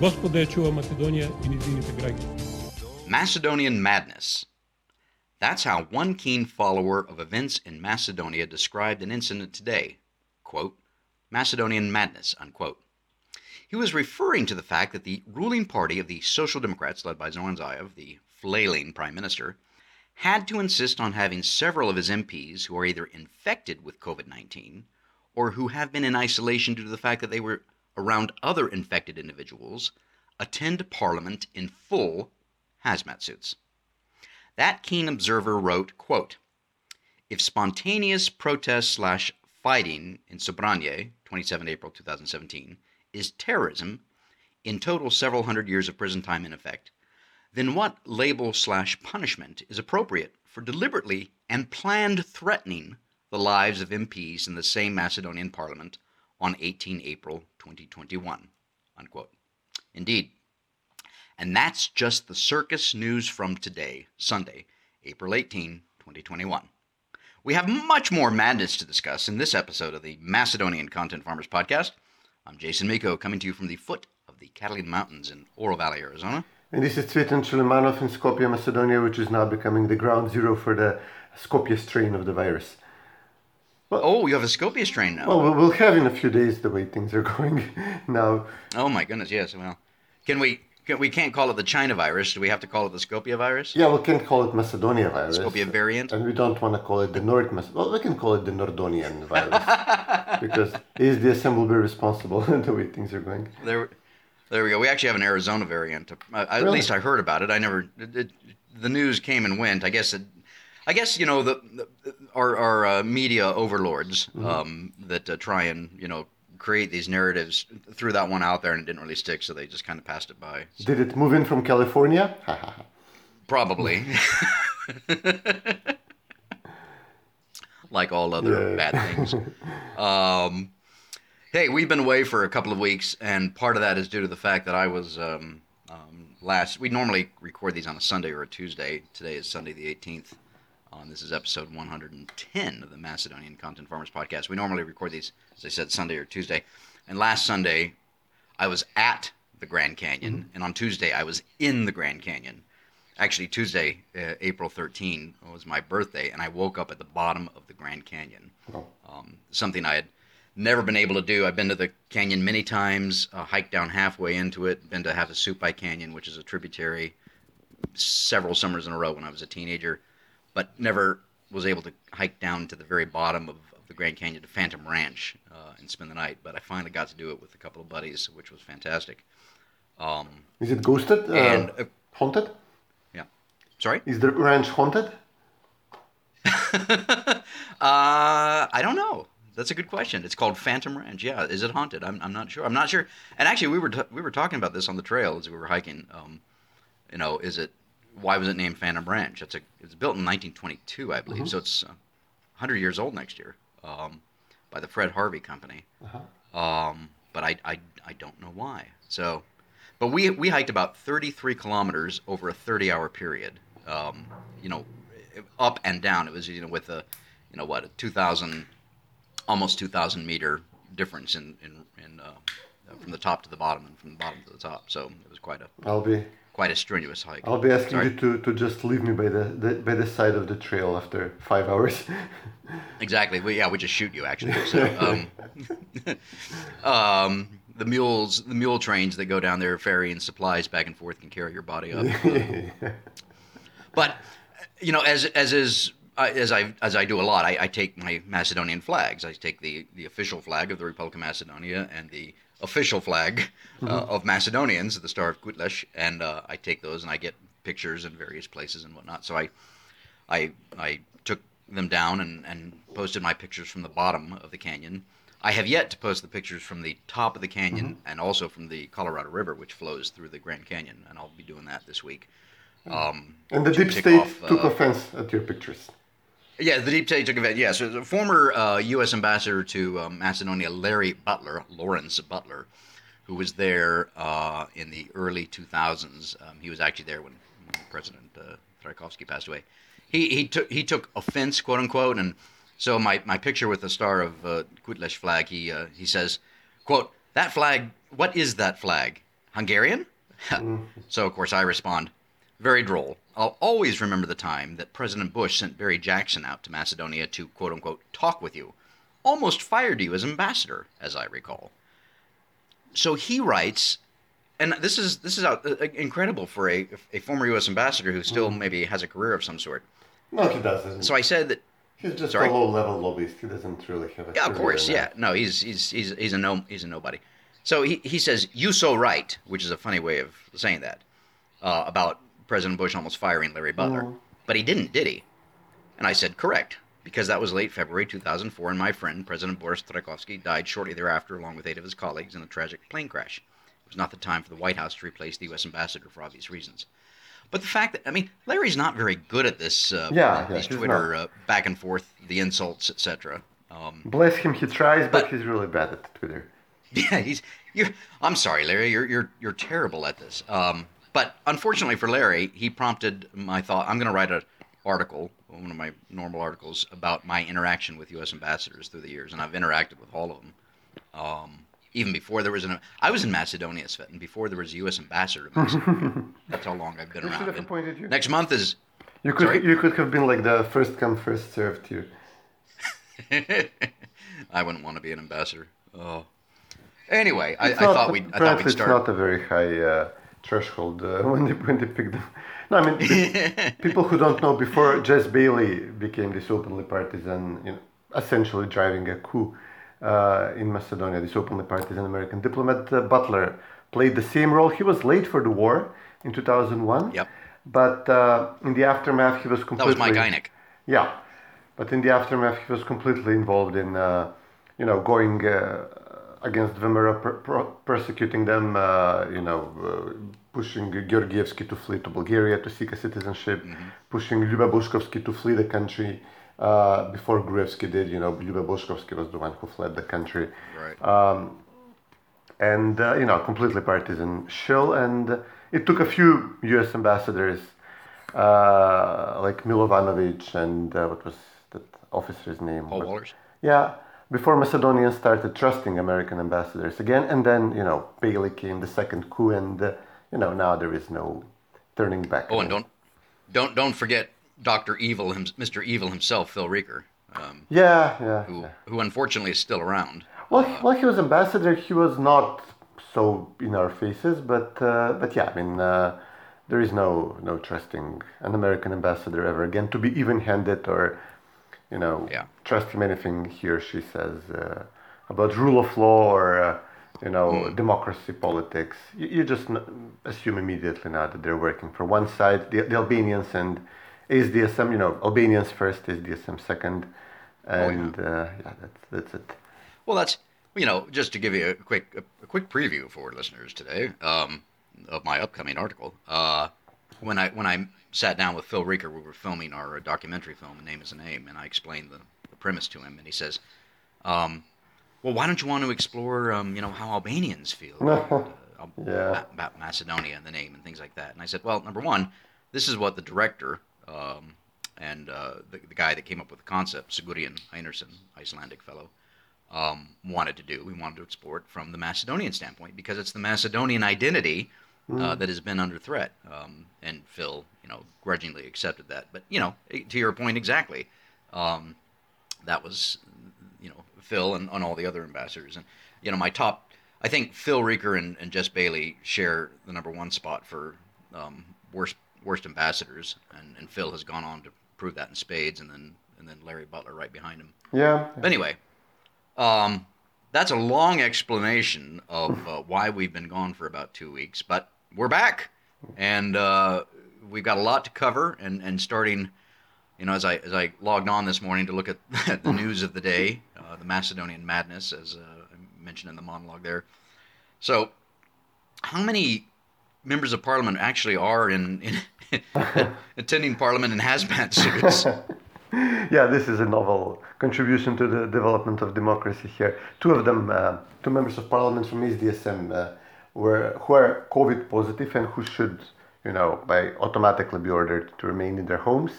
Господа ја чува Македонија и низините граѓани. Macedonian madness. That's how one keen follower of events in Macedonia described an incident today. Quote, Macedonian madness, unquote. He was referring to the fact that the ruling party of the Social Democrats, led by Zoran Zaev, the flailing prime minister, had to insist on having several of his MPs who are either infected with COVID 19 or who have been in isolation due to the fact that they were around other infected individuals attend Parliament in full hazmat suits. That keen observer wrote, quote, If spontaneous protest slash fighting in Sobranje, 27 April 2017, is terrorism, in total several hundred years of prison time in effect, then what label slash punishment is appropriate for deliberately and planned threatening the lives of MPs in the same Macedonian parliament on 18 April 2021? Unquote. Indeed. And that's just the circus news from today, Sunday, April 18, 2021. We have much more madness to discuss in this episode of the Macedonian Content Farmers Podcast. I'm Jason Miko, coming to you from the foot of the Catalina Mountains in Oro Valley, Arizona. And this is Cvetin Chilimanov in Skopje, Macedonia, which is now becoming the ground zero for the Skopje strain of the virus. Well, oh, you have a Skopje strain now. Well, we'll have in a few days the way things are going now. Oh my goodness, yes. Well, can we? Can, we can't call it the China virus. Do we have to call it the Skopje virus? Yeah, we can call it Macedonia virus. Skopje variant. And we don't want to call it the North Mac- Well, we can call it the Nordonian virus because is the assembly responsible the way things are going. There. There we go. We actually have an Arizona variant. Uh, At least I heard about it. I never. It, it, the news came and went. I guess it. I guess you know the, the our our uh, media overlords mm-hmm. um, that uh, try and you know create these narratives threw that one out there and it didn't really stick, so they just kind of passed it by. So. Did it move in from California? Probably. like all other yeah. bad things. Um, Hey, we've been away for a couple of weeks, and part of that is due to the fact that I was um, um, last. We normally record these on a Sunday or a Tuesday. Today is Sunday the 18th. Um, this is episode 110 of the Macedonian Content Farmers Podcast. We normally record these, as I said, Sunday or Tuesday. And last Sunday, I was at the Grand Canyon, mm-hmm. and on Tuesday, I was in the Grand Canyon. Actually, Tuesday, uh, April 13, was my birthday, and I woke up at the bottom of the Grand Canyon. Oh. Um, something I had never been able to do. I've been to the canyon many times, uh, hiked down halfway into it, been to Havasupai Canyon, which is a tributary, several summers in a row when I was a teenager, but never was able to hike down to the very bottom of, of the Grand Canyon to Phantom Ranch uh, and spend the night. But I finally got to do it with a couple of buddies, which was fantastic. Um, is it ghosted uh, and uh, haunted? Yeah. Sorry. Is the ranch haunted? uh, I don't know. That's a good question. It's called Phantom Ranch. Yeah, is it haunted? I'm, I'm not sure. I'm not sure. And actually, we were t- we were talking about this on the trail as we were hiking. Um, you know, is it why was it named Phantom Ranch? It's a it's built in 1922, I believe. Mm-hmm. So it's uh, 100 years old next year um, by the Fred Harvey Company. Uh-huh. Um, but I, I I don't know why. So, but we we hiked about 33 kilometers over a 30 hour period. Um, you know, up and down. It was you know with a you know what a 2,000 almost 2,000 meter difference in in, in uh, from the top to the bottom and from the bottom to the top. So it was quite a I'll be quite a strenuous hike. I'll be asking Sorry? you to, to just leave me by the, the by the side of the trail after five hours. exactly. We, yeah, we just shoot you actually. So, um, um, the mules, the mule trains that go down there ferrying supplies back and forth can carry your body up. but you know, as as is as I as I do a lot, I, I, take my Macedonian flags. I take the, the official flag of the Republic of Macedonia and the official flag uh, mm-hmm. of Macedonians, the Star of Kutlesh, and uh, I take those and I get pictures in various places and whatnot. So I I I took them down and, and posted my pictures from the bottom of the canyon. I have yet to post the pictures from the top of the canyon and also from the Colorado River, which flows through the Grand Canyon, and I'll be doing that this week. Um, And the deep state off, took uh, offense at your pictures. Yeah, the deep state took event. Yeah, so the former uh, U.S. ambassador to um, Macedonia, Larry Butler, Lawrence Butler, who was there uh, in the early 2000s. Um, he was actually there when, when President uh, Trajkovski passed away. He he took he took offense, quote unquote, and so my, my picture with the star of uh, flag, he uh, he says, quote, that flag, what is that flag? Hungarian? so of course I respond, very droll. I'll always remember the time that President Bush sent Barry Jackson out to Macedonia to quote unquote talk with you. Almost fired you as ambassador, as I recall. So he writes, and this is this is out, uh, incredible for a a former U.S. ambassador who still maybe has a career of some sort. No, he doesn't. So I said that He's just Sorry? a low-level lobbyist. He doesn't really have a Yeah, of course. Yeah, no, he's he's he's he's a no he's a nobody. So he he says you so right, which is a funny way of saying that uh, about President Bush almost firing Larry Butler, but he didn't, did he? And I said correct because that was late February 2004, and my friend President Boris Trajkovski died shortly thereafter, along with eight of his colleagues, in a tragic plane crash. It was not the time for the White House to replace the U.S. ambassador for obvious reasons. But the fact that I mean, Larry's not very good at this. Uh, Yeah, yeah, Twitter uh, back and forth, the insults, etc. Um, Bless him, he tries, but, But- he's really bad at Twitter. Yeah, he's you're. I'm sorry, Larry. You're you're you're terrible at this. Um, but unfortunately for Larry, he prompted my thought. I'm going to write an article, one of my normal articles, about my interaction with U.S. ambassadors through the years, and I've interacted with all of them. Um, even before there was an, I was in Macedonia, Svetlin, before there was a U.S. ambassador. That's how long I've been They should around. have appointed you. next month is. You could Sorry? you could have been like the first come first served here. I wouldn't want to be an ambassador. Oh. Anyway, I, I thought we'd. I thought we'd start. it's not a very high uh, threshold uh, when they when they pick them. No, I mean people who don't know before Jess Baily became this openly partisan, you know, essentially driving a coup uh, in Macedonia. This openly partisan American diplomat uh, Butler played the same role. He was late for the war in 2001. Yep. But uh, in the aftermath, he was completely. That was Mike Einik. Yeah, but in the aftermath, he was completely involved in, uh, you know, going uh, against VMRO, per- per- persecuting them, uh, you know, uh, pushing Georgievsky to flee to Bulgaria to seek a citizenship, pushing Lyuba Boškoski to flee the country uh, before Gruevsky did. You know, Lyuba Boškoski was the one who fled the country Right. and uh, you know completely partisan shill and it took a few U.S. ambassadors uh, like Milovanovic and uh, what was that officer's name? Paul Wohlers. Yeah, before Macedonians started trusting American ambassadors again, and then you know Baily came the second coup, and uh, you know now there is no turning back. Oh, and don't don't don't forget Doctor Evil, him, Mr. Evil himself, Phil Reeker, um, Yeah, yeah. who yeah. who unfortunately is still around. Well, he- while he was ambassador, he was not so in our faces, but uh, but yeah, I mean, uh, there is no no trusting an American ambassador ever again to be even-handed or, you know, Yeah. trust him anything he or she says uh, about rule of law or uh, you know Hmm. democracy, politics. You, you just assume immediately now that they're working for one side, the, the Albanians and ASDSM. You know, Albanians first, ASDSM second, and uh, yeah, that's that's it. Well, that's you know just to give you a quick a, a quick preview for listeners today um, of my upcoming article. Uh, when I when I sat down with Phil Reeker, we were filming our documentary film, "A Name Is a Name," and I explained the, the premise to him, and he says, um, "Well, why don't you want to explore um, you know how Albanians feel about, uh, Yeah. About Macedonia and the name and things like that?" And I said, "Well, number one, this is what the director." Um, and uh, the, the guy that came up with the concept, Sigurjón Einarsson, Icelandic fellow, um, wanted to do. We wanted to explore it from the Macedonian standpoint because it's the Macedonian identity uh, that has been under threat. Um, and Phil, you know, grudgingly accepted that. But you know, eh, to your point exactly, um, that was, you know, Phil and, and all the other ambassadors. And you know, my top, I think Phil Reeker and, and Jess Baily share the number one spot for um, worst worst ambassadors, and, and Phil has gone on to prove that in spades, and then and then Larry Butler right behind him. Yeah. But anyway, um, that's a long explanation of uh, why we've been gone for about two weeks, but we're back, and uh, we've got a lot to cover. And, and starting you know, as I as I logged on this morning to look at the news of the day, uh, the Macedonian madness, as uh, I mentioned in the monologue there. So, how many members of parliament actually are in, in attending parliament in hazmat suits? yeah, this is a novel contribution to the development of democracy here. Two of them, uh, two members of parliament from SDSM, uh, were who are COVID positive and who should, you know, by automatically be ordered to remain in their homes.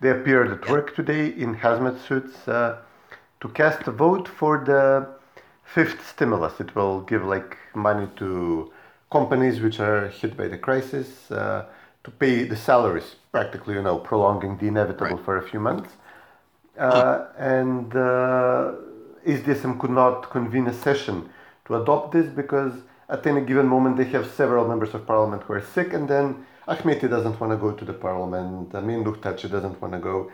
They appeared at work today in hazmat suits uh, to cast a vote for the fifth stimulus. It will give like money to companies which are hit by the crisis uh, to pay the salaries, practically, you know, prolonging the inevitable Right. for a few months. Uh, and uh, SDSM could not convene a session to adopt this because at any given moment they have several members of parliament who are sick, and then Ahmeti doesn't want to go to the parliament, Menduh Thaçi doesn't want to go.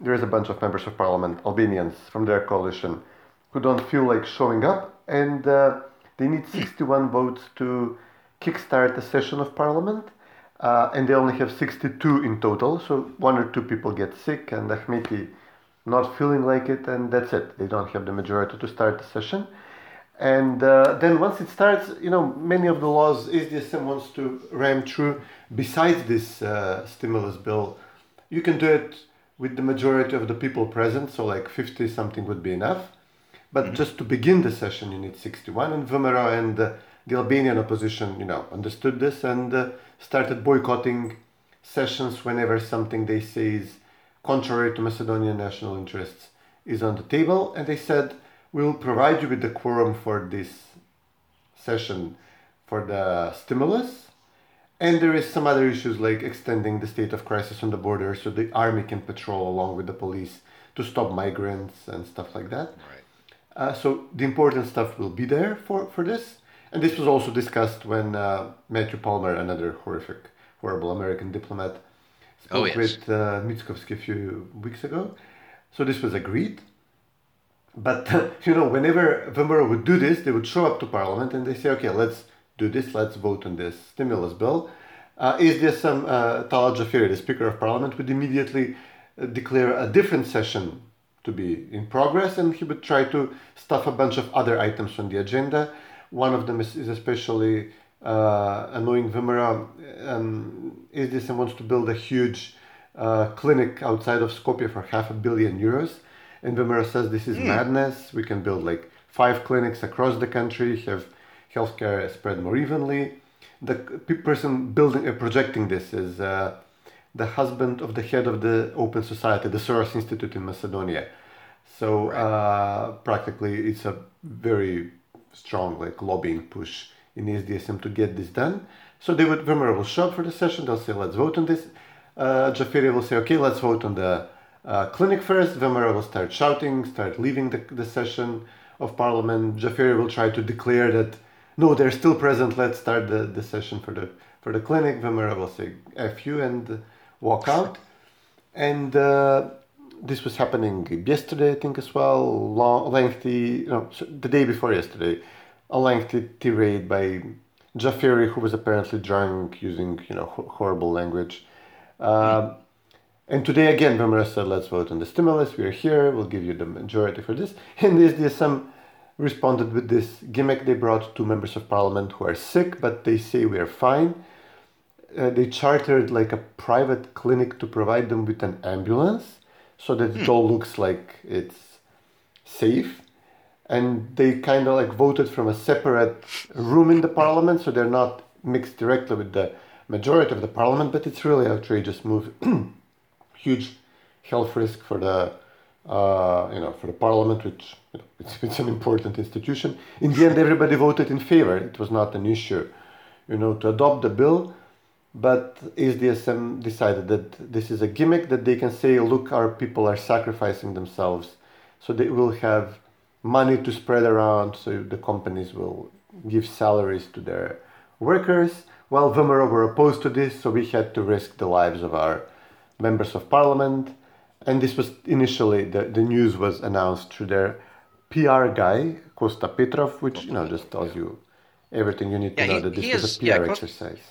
There is a bunch of members of parliament, Albanians from their coalition, who don't feel like showing up, and uh, they need 61 votes to kickstart a session of parliament. Uh, and they only have 62 in total, so one or two people get sick, and Ahmeti not feeling like it, and that's it. They don't have the majority to start the session. And uh, then once it starts, you know, many of the laws SDSM wants to ram through. Besides this uh, stimulus bill, you can do it with the majority of the people present, so like 50 something would be enough. But just to begin the session, you need 61. And VMRO and uh, the Albanian opposition, you know, understood this and uh, started boycotting sessions whenever something they say is contrary to Macedonian national interests is on the table. And they said, we'll provide you with the quorum for this session for the stimulus. And there is some other issues like extending the state of crisis on the border so the army can patrol along with the police to stop migrants and stuff like that. Right. Uh, so the important stuff will be there for, for this. And this was also discussed when uh, Matthew Palmer, another horrific, horrible American diplomat, spoke Oh, yes. with uh, Mickoski a few weeks ago. So this was agreed. But, you know, whenever VMRO would do this, they would show up to parliament and they say, okay, let's do this, let's vote on this stimulus bill. Uh, is there some, uh, Talat Xhaferi, the Speaker of Parliament, would immediately uh, declare a different session to be in progress and he would try to stuff a bunch of other items on the agenda. One of them is, is especially uh, annoying VMRO. Um, SDSM wants to build a huge uh, clinic outside of Skopje for half a billion euros. And VMRO says this is madness. We can build like five clinics across the country, have healthcare spread more evenly. The person building, uh, projecting this is uh, the husband of the head of the Open Society, the Soros Institute in Macedonia. So uh, practically, it's a very strong like lobbying push in SDSM to get this done. So they would VMRO will show up for the session. They'll say, "Let's vote on this." Uh, Xhaferi will say, "Okay, let's vote on the uh, clinic first. VMRO will start shouting, start leaving the, the session of parliament. Xhaferi will try to declare that no, they're still present. Let's start the, the session for the for the clinic. VMRO will say "f you" and uh, walk out. And uh, this was happening yesterday, I think, as well. Long, lengthy, you know, the day before yesterday, a lengthy tirade by Xhaferi, who was apparently drunk, using you know horrible language. Um, and today again, VMRO said, "Let's vote on the stimulus. We are here. We'll give you the majority for this." And the SDSM responded with this gimmick. They brought two members of parliament who are sick, but they say we are fine. Uh, they chartered like a private clinic to provide them with an ambulance, so that it all looks like it's safe. And they kind of like voted from a separate room in the parliament, so they're not mixed directly with the majority of the parliament. But it's really outrageous move huge health risk for the uh, you know for the parliament, which you know, it's, it's an important institution. In the end, everybody voted in favor. It was not an issue, you know, to adopt the bill. But SDSM decided that this is a gimmick that they can say, look, our people are sacrificing themselves, so they will have money to spread around, so the companies will give salaries to their workers. Well, VMRO were opposed to this, so we had to risk the lives of our members of parliament. And this was initially the, the news was announced through their PR guy, Kosta Petrov, which you know just tells you everything you need to Yeah, know he- that this was is- a PR yeah, exercise.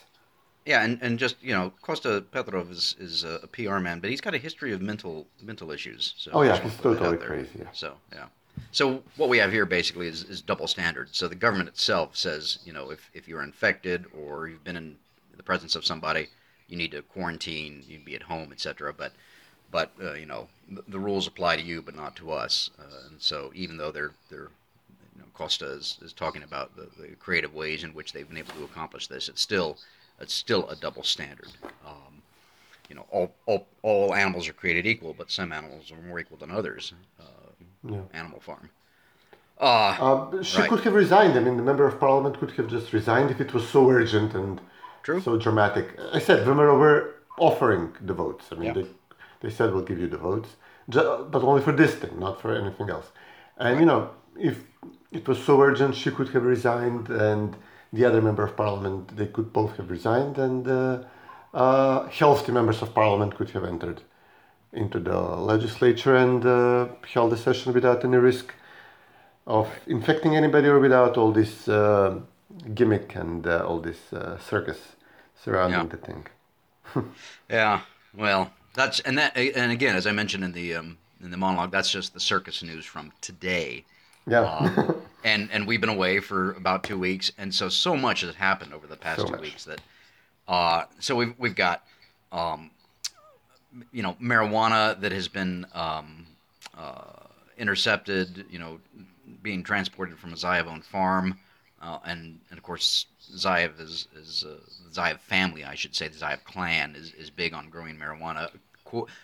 Yeah, and, and just you know, Kosta Petrov is, is a, PR man, but he's got a history of mental mental issues. So Oh, yeah, he's put that out totally crazy, yeah. So yeah, so what we have here basically is, is double standard. So the government itself says, you know, if if you're infected or you've been in the presence of somebody, you need to quarantine, you'd be at home, etc. But but uh, you know, the, the rules apply to you, but not to us. Uh, and so even though they're they're you know, Kosta is, is talking about the, the creative ways in which they've been able to accomplish this. It's still it's still a double standard. Um, you know, all, all all animals are created equal, but some animals are more equal than others. Uh, Yeah. Animal Farm. Uh, Uh, she Right. could have resigned. I mean, the member of parliament could have just resigned if it was so urgent and True. so dramatic. I said VMRO were offering the votes. I mean, Yeah. they, they said we'll give you the votes, but only for this thing, not for anything else. And you know, if it was so urgent, she could have resigned, and the other member of parliament, they could both have resigned, and uh, uh, healthy members of parliament could have entered into the legislature and uh, held the session without any risk of infecting anybody or without all this uh, gimmick and uh, all this uh, circus surrounding Yeah. the thing. Yeah, well, that's and that and again, as I mentioned in the um, in the monologue, that's just the circus news from today. Yeah. Um, and and we've been away for about two weeks, and so so much has happened over the past So two much. weeks that uh, so we've we've got um, you know marijuana that has been um, uh, intercepted, you know, being transported from a Zaev owned farm, uh, and and of course Zaev is is uh, the Zaev family, I should say, the Zaev clan is is big on growing marijuana,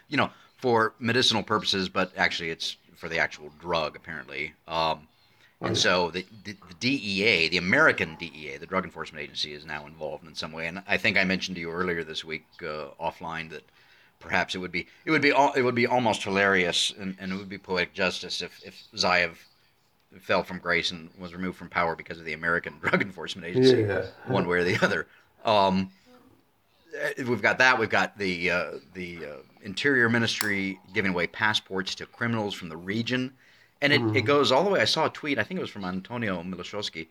you know, for medicinal purposes, but actually it's for the actual drug apparently. Um, and so the, the, the DEA, the American DEA, the Drug Enforcement Agency, is now involved in some way. And I think I mentioned to you earlier this week uh, offline that perhaps it would be it would be it would be almost hilarious and, and it would be poetic justice if if Zaev fell from grace and was removed from power because of the American Drug Enforcement Agency, Yeah. one way or the other. Um, eh, we've got that. We've got the uh, the uh, Interior Ministry giving away passports to criminals from the region, and it, it goes all the way. I saw a tweet. I think it was from Antonio Milošoski.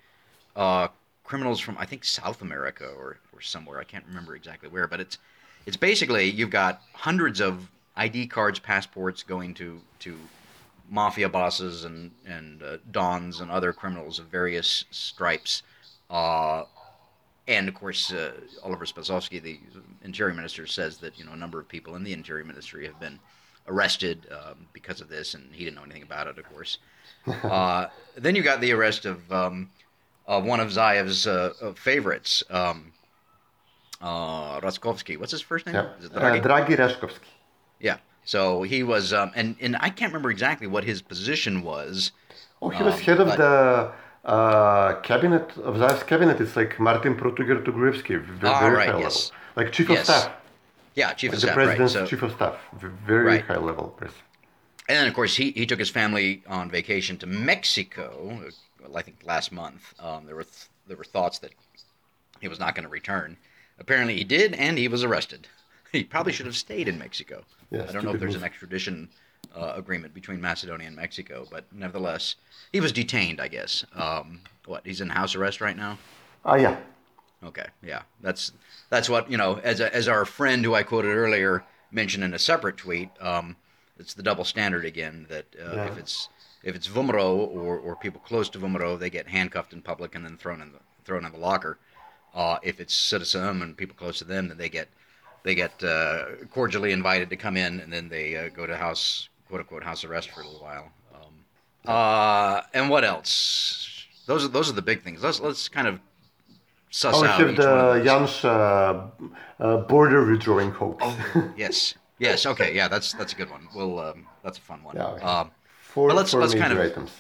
Uh, criminals from I think South America or, or somewhere. I can't remember exactly where, but it's it's basically you've got hundreds of ID cards, passports going to to mafia bosses and and uh, dons and other criminals of various stripes. Uh, and of course, uh, Oliver Spasovsky, the interior minister, says that you know a number of people in the interior ministry have been arrested um, because of this, and he didn't know anything about it, of course. uh, then you got the arrest of um, of one of Zaev's uh, favorites, um, uh, Roskovsky. What's his first name? Yeah. Draghi? Draghi Reshkovsky. yeah. So he was, um, and and I can't remember exactly what his position was. Oh, he was Um, head of but- the uh, cabinet of Zaev's cabinet. It's like Martin Protoger Tugurevsky, very, Ah, right, high yes. level, like chief of Yes. staff, Yeah, chief like of the staff, The president's So, chief of staff, very Right. high level person. And then, of course, he, he took his family on vacation to Mexico. uh, I think last month. Um, there were th- there were thoughts that he was not going to return. Apparently, he did, and he was arrested. He probably should have stayed in Mexico. I don't know if there's move. an extradition uh, agreement between Macedonia and Mexico, but nevertheless, he was detained. I guess. Um, what? He's in house arrest right now. Ah, yeah. Okay, yeah, that's that's what you know. As a, as our friend who I quoted earlier mentioned in a separate tweet, um, it's the double standard again. That uh, Yeah. if it's if it's VMRO or, or people close to VMRO, they get handcuffed in public and then thrown in the thrown in the locker. Uh, if it's Citizen and people close to them, then they get they get uh, cordially invited to come in, and then they uh, go to house quote unquote house arrest for a little while. Um, uh, and what else? Those are those are the big things. Let's let's kind of suss Oh, out the those. Jan's uh, uh, border redrawing hoax. Yes. Yes. Okay. Yeah. That's that's a good one. We'll. Um, that's a fun one. Yeah, okay. Um, four, But let's- four let's major kind of- items.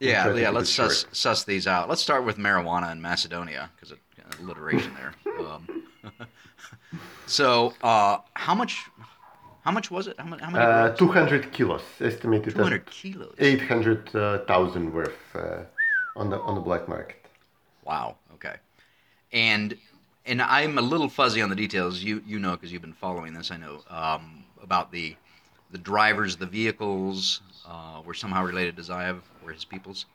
yeah. Yeah. Let's suss, short. suss these out. Let's start with marijuana in Macedonia because of uh, alliteration there. So, uh, how much? How much was it? How many? How many? Uh, 200 kilos, estimated Two hundred kilos. 800,000 worth uh, on the on the black market. Wow. Okay. And and I'm a little fuzzy on the details. You you know because you've been following this. I know um, about the the drivers, the vehicles uh, were somehow related to Zaev or his peoples.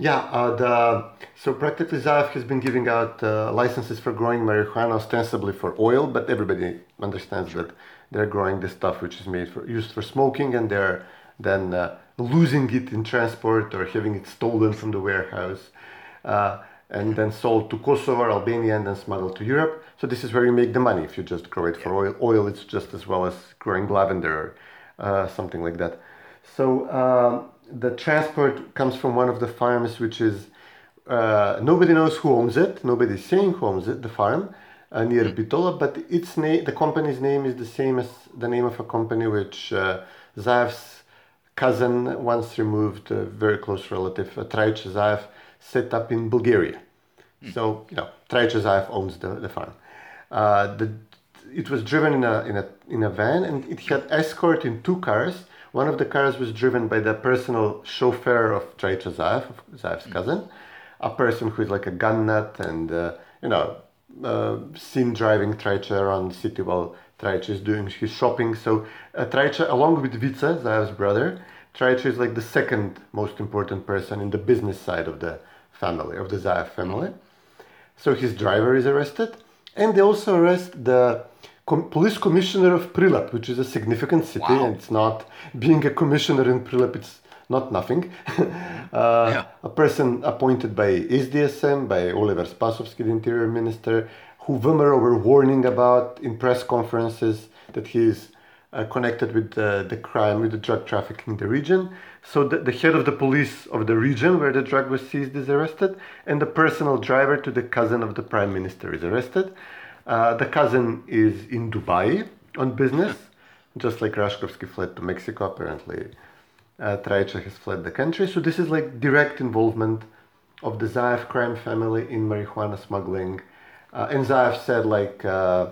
Yeah, uh, the so practically Zaev has been giving out uh, licenses for growing marijuana ostensibly for oil, but everybody understands that they're growing the stuff which is made for used for smoking, and they're then uh, losing it in transport or having it stolen from the warehouse, uh, and then sold to Kosovo, or Albania, and then smuggled to Europe. So this is where you make the money if you just grow it for oil. Oil, it's just as well as growing lavender or uh, something like that. So um, the transport comes from one of the farms, which is uh, nobody knows who owns it. Nobody's saying who owns it. The farm uh, near Bitola, but its name, the company's name is the same as the name of a company which uh, Zaev's cousin, once removed, a very close relative, uh, Traic Zaev, set up in Bulgaria. So you know, Traic Zaev owns the, the farm. Uh, the it was driven in a in a in a van, and it had escort in two cars. One of the cars was driven by the personal chauffeur of Traic Zaev, Zaev's cousin, a person who is like a gun nut and uh, you know uh, seen driving Traic around the city while Traic is doing his shopping. So uh, along with Vice, Zaev's brother, Traic is like the second most important person in the business side of the family of the Zaev family. So his driver is arrested, and they also arrest the com- police commissioner of Prilep, which is a significant city, Wow. and it's not being a commissioner in Prilep. It's not nothing. uh, Yeah. A person appointed by SDSM, by Oliver Spasovsky, the interior minister, who VMRO were warning about in press conferences that he is uh, connected with uh, the crime, with the drug trafficking in the region. So the, the head of the police of the region where the drug was seized is arrested, and the personal driver to the cousin of the prime minister is arrested. Uh, the cousin is in Dubai on business, just like Rashkovsky fled to Mexico, apparently. Uh, Traica has fled the country. So this is like direct involvement of the Zaev crime family in marijuana smuggling. Uh, and Zaev said like, uh,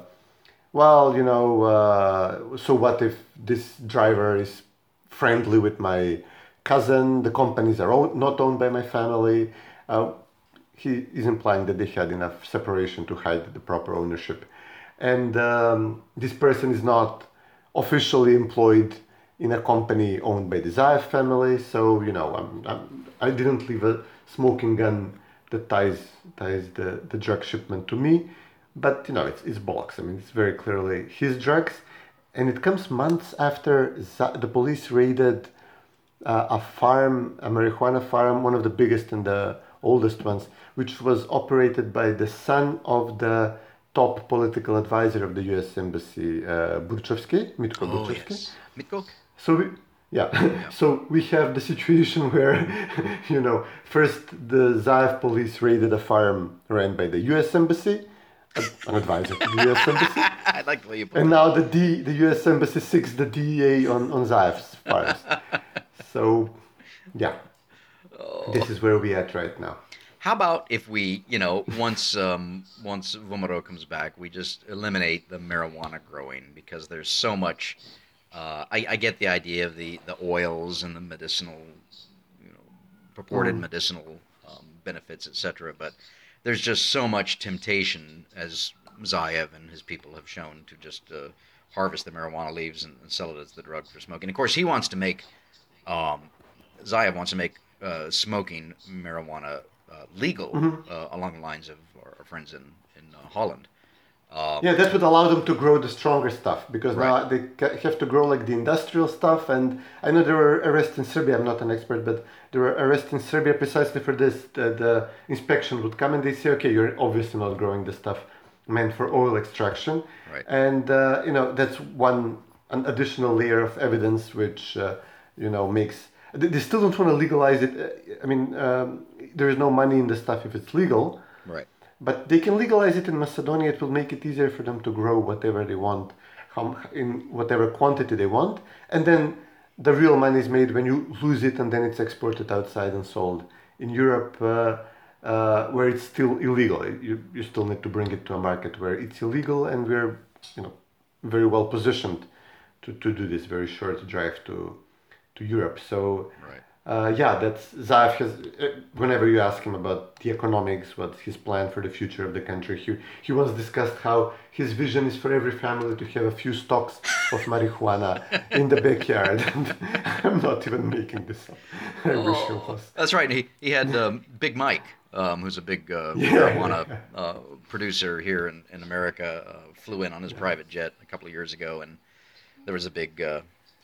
well, you know, uh, so what if this driver is friendly with my cousin? The companies are not owned by my family. He is implying that they had enough separation to hide the proper ownership. And um, this person is not officially employed in a company owned by the Zaev family. So, you know, I'm, I'm, I didn't leave a smoking gun that ties, ties the, the drug shipment to me. But, you know, it's, it's bollocks. I mean, it's very clearly his drugs. And it comes months after the police raided uh, a farm, a marijuana farm, one of the biggest in the oldest ones, which was operated by the son of the top political advisor of the U.S. Embassy, uh, Mitko Oh, yes. Mitko? So we, yeah, so we have the situation where, you know, first the Zaev police raided a farm ran by the U.S. Embassy, an advisor to the U.S. Embassy, I like the way you put and now the D, the U.S. Embassy seeks the DEA on on Zaev's farms. so, yeah, this is where we're at right now. How about if we, you know, once um, once VMRO comes back, we just eliminate the marijuana growing because there's so much. Uh, I, I get the idea of the, the oils and the medicinal, you know, purported medicinal um, benefits, etc. But there's just so much temptation, as Zaev and his people have shown, to just uh, harvest the marijuana leaves and, and sell it as the drug for smoking. Of course, he wants to make um, Zaev wants to make uh, smoking marijuana uh, legal uh, along the lines of our, friends in in uh, Holland. Yeah, that would allow them to grow the stronger stuff because now they have to grow like the industrial stuff. And I know there were arrests in Serbia. I'm not an expert, but there were arrests in Serbia precisely for this. The, the inspection would come and they say, okay, you're obviously not growing the stuff meant for oil extraction. Right. And uh, you know that's one an additional layer of evidence which uh, you know makes. They still don't want to legalize it. Uh, I mean, um, there is no money in the stuff if it's legal. Right. But they can legalize it in Macedonia. It will make it easier for them to grow whatever they want, in whatever quantity they want. And then the real money is made when you lose it and then it's exported outside and sold. In Europe, uh, uh, where it's still illegal, you, you still need to bring it to a market where it's illegal and we're you know, very well positioned to, to do this very short drive to, to Europe. So Right. uh, yeah, that's Zaev has. Uh, whenever you ask him about the economics, what's his plan for the future of the country, he he once discussed how his vision is for every family to have a few stalks of marijuana in the backyard. I'm not even making this up. I wish he was. That's right. He he had um, Big Mike, um, who's a big uh, Yeah. marijuana uh, producer here in in America. Uh, flew in on his private jet a couple of years ago, and there was a big.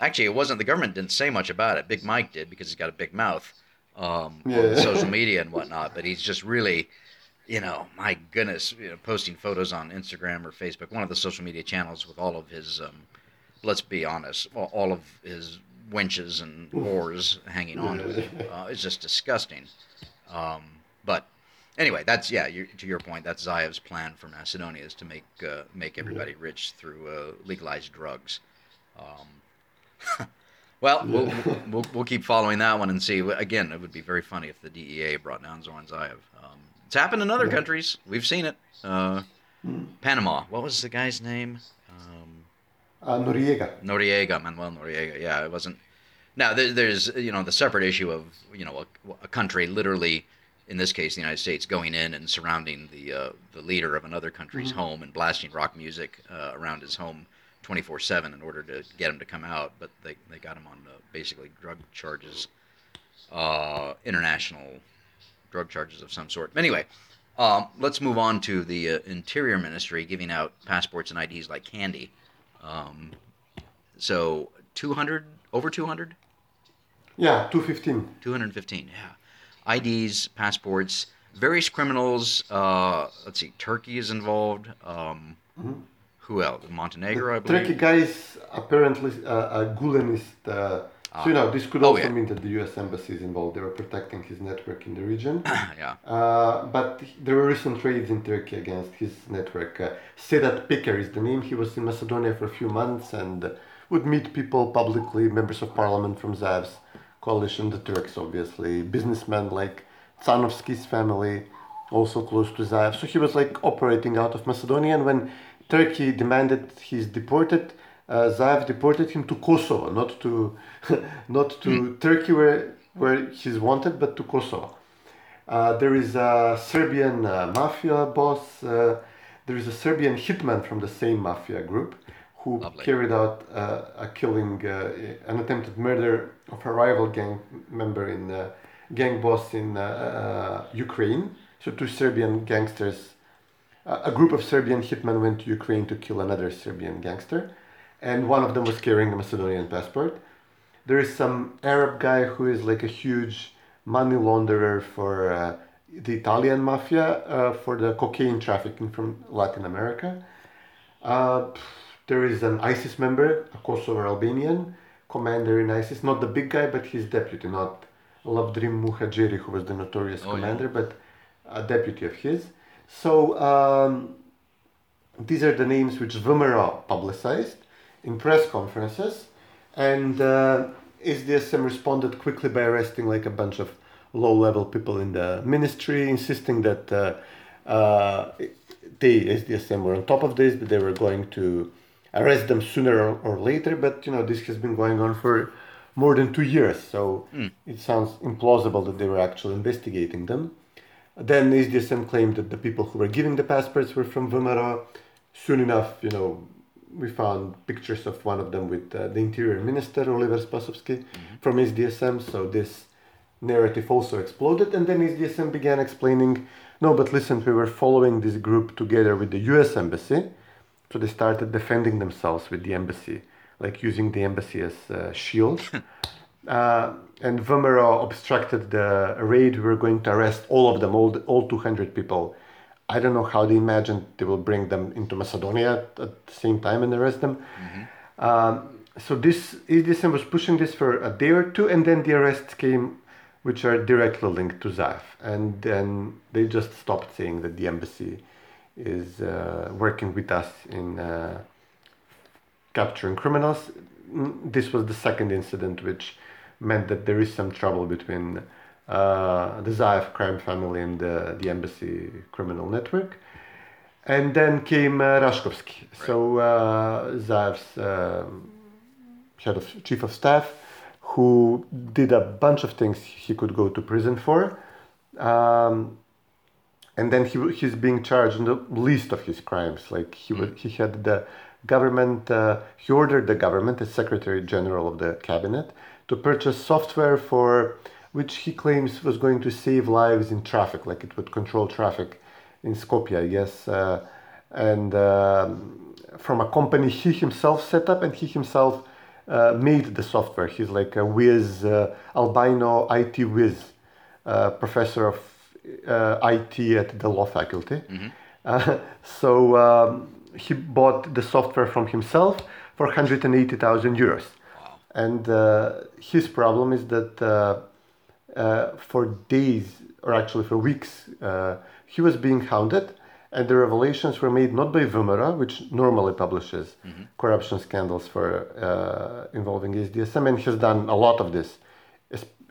Actually, it wasn't the government didn't say much about it. Big Mike did because he's got a big mouth um, on social media and whatnot. But he's just really. You know, my goodness, you know, posting photos on Instagram or Facebook, one of the social media channels with all of his, um, let's be honest, all- of his winches and whores hanging on to him. Uh, it's just disgusting. Um, but anyway, that's yeah. to your point, that's Zaev's plan for Macedonia is to make uh, make everybody rich through uh, legalized drugs. Um, well, we'll, we'll we'll keep following that one and see. Again, it would be very funny if the DEA brought down Zoran Zaev. Um, it's happened in other countries. We've seen it. Uh, Panama. What was the guy's name? Um, Uh, Noriega. Noriega, Manuel Noriega. Yeah, it wasn't. Now there, there's you know the separate issue of you know a, a country literally, in this case the United States, going in and surrounding the uh, the leader of another country's home and blasting rock music uh, around his home, 24/7 in order to get him to come out. But they they got him on uh, basically drug charges, uh, international drug charges of some sort. Anyway. Um, let's move on to the uh, Interior Ministry giving out passports and IDs like candy. Um, so 200, over 200? Yeah, 215. 215, yeah. IDs, passports, various criminals. Uh, let's see, Turkey is involved. Um, Who else? Montenegro, I believe. Turkey guys apparently uh, a Gulenist. Uh, so you know this could Oh, also yeah. mean that the U.S. embassy is involved. They were protecting his network in the region. yeah. Uh, but there were recent raids in Turkey against his network. Uh, Sedat Peker is the name. He was in Macedonia for a few months and would meet people publicly, members of parliament from Zaev's coalition, the Turks, obviously, businessmen like Tsanovsky's family, also close to Zaev. So he was like operating out of Macedonia. And when Turkey demanded he's deported, uh, Zaev deported him to Kosovo, not to, not to Turkey where where he's wanted, but to Kosovo. Uh, there is a Serbian uh, mafia boss. Uh, there is a Serbian hitman from the same mafia group who Lovely. carried out uh, a killing, uh, an attempted murder of a rival gang member in uh, gang boss in Ukraine. So two Serbian gangsters, a group of Serbian hitmen went to Ukraine to kill another Serbian gangster, and one of them was carrying a Macedonian passport there is some Arab guy who is like a huge money launderer for uh, the Italian mafia uh, for the cocaine trafficking from Latin America. Uh, there is an ISIS member, a Kosovo Albanian commander in ISIS, not the big guy, but his deputy, not Lavdrim Muhajiri, who was the notorious Oh, yeah. commander, but a deputy of his. So um, these are the names which VMRO publicized in press conferences, and uh, SDSM responded quickly by arresting like a bunch of low-level people in the ministry, insisting that uh, uh, they SDSM were on top of this, that they were going to arrest them sooner or, or later. But you know this has been going on for more than two years, so it sounds implausible that they were actually investigating them. Then SDSM claimed that the people who were giving the passports were from VMRO. Soon enough, you know, we found pictures of one of them with uh, the interior minister, Oliver Spasovsky, from SDSM. So this narrative also exploded. And then SDSM began explaining, no, but listen, we were following this group together with the US embassy. So they started defending themselves with the embassy, like using the embassy as a shield. uh, and VMRO obstructed the raid. We were going to arrest all of them, all, the, all 200 people. I don't know how they imagined they will bring them into Macedonia at, at the same time and arrest them. Um, so this SDSM was pushing this for a day or two, and then the arrests came, which are directly linked to Zaev. And then they just stopped saying that the embassy is uh, working with us in uh, capturing criminals. This was the second incident, which meant that there is some trouble between uh, the Zaev crime family and the, the embassy criminal network. And then came uh, Rashkovsky. So uh, Zaev's um head of chief of staff, who did a bunch of things he could go to prison for. Um, and then he he's being charged on the least of his crimes. Like he would, he had the government, uh, he ordered the government, the Secretary General of the cabinet, to purchase software for which he claims was going to save lives in traffic, like it would control traffic in Skopje, I guess, uh, and um from a company he himself set up, and he himself uh, made the software. He's like a whiz, uh, albino IT whiz, uh, professor of uh, IT at the law faculty. Uh, so um, he bought the software from himself for 180,000 euros. And uh, his problem is that uh, uh, for days, or actually for weeks, uh, he was being hounded, and the revelations were made not by VMRO, which normally publishes corruption scandals for uh, involving SDSM, and has done a lot of this,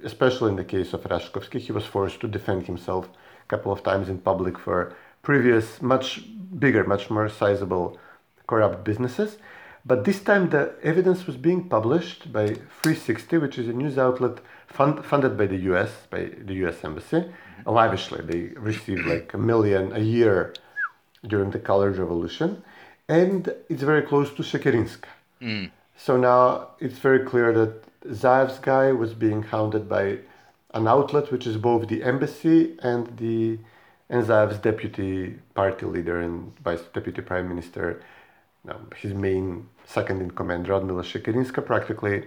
especially in the case of Rashkovski. He was forced to defend himself a couple of times in public for previous, much bigger, much more sizable corrupt businesses. But this time the evidence was being published by 360, which is a news outlet fund, funded by the US, by the US Embassy. Mm-hmm. Lavishly, they received like a million a year during the Colored Revolution. And it's very close to Shekerinska. Mm. So now it's very clear that Zaev's guy was being hounded by an outlet which is both the embassy and the and Zaev's deputy party leader and vice deputy prime minister, no, his main second in command, Radmila Shekerinska, practically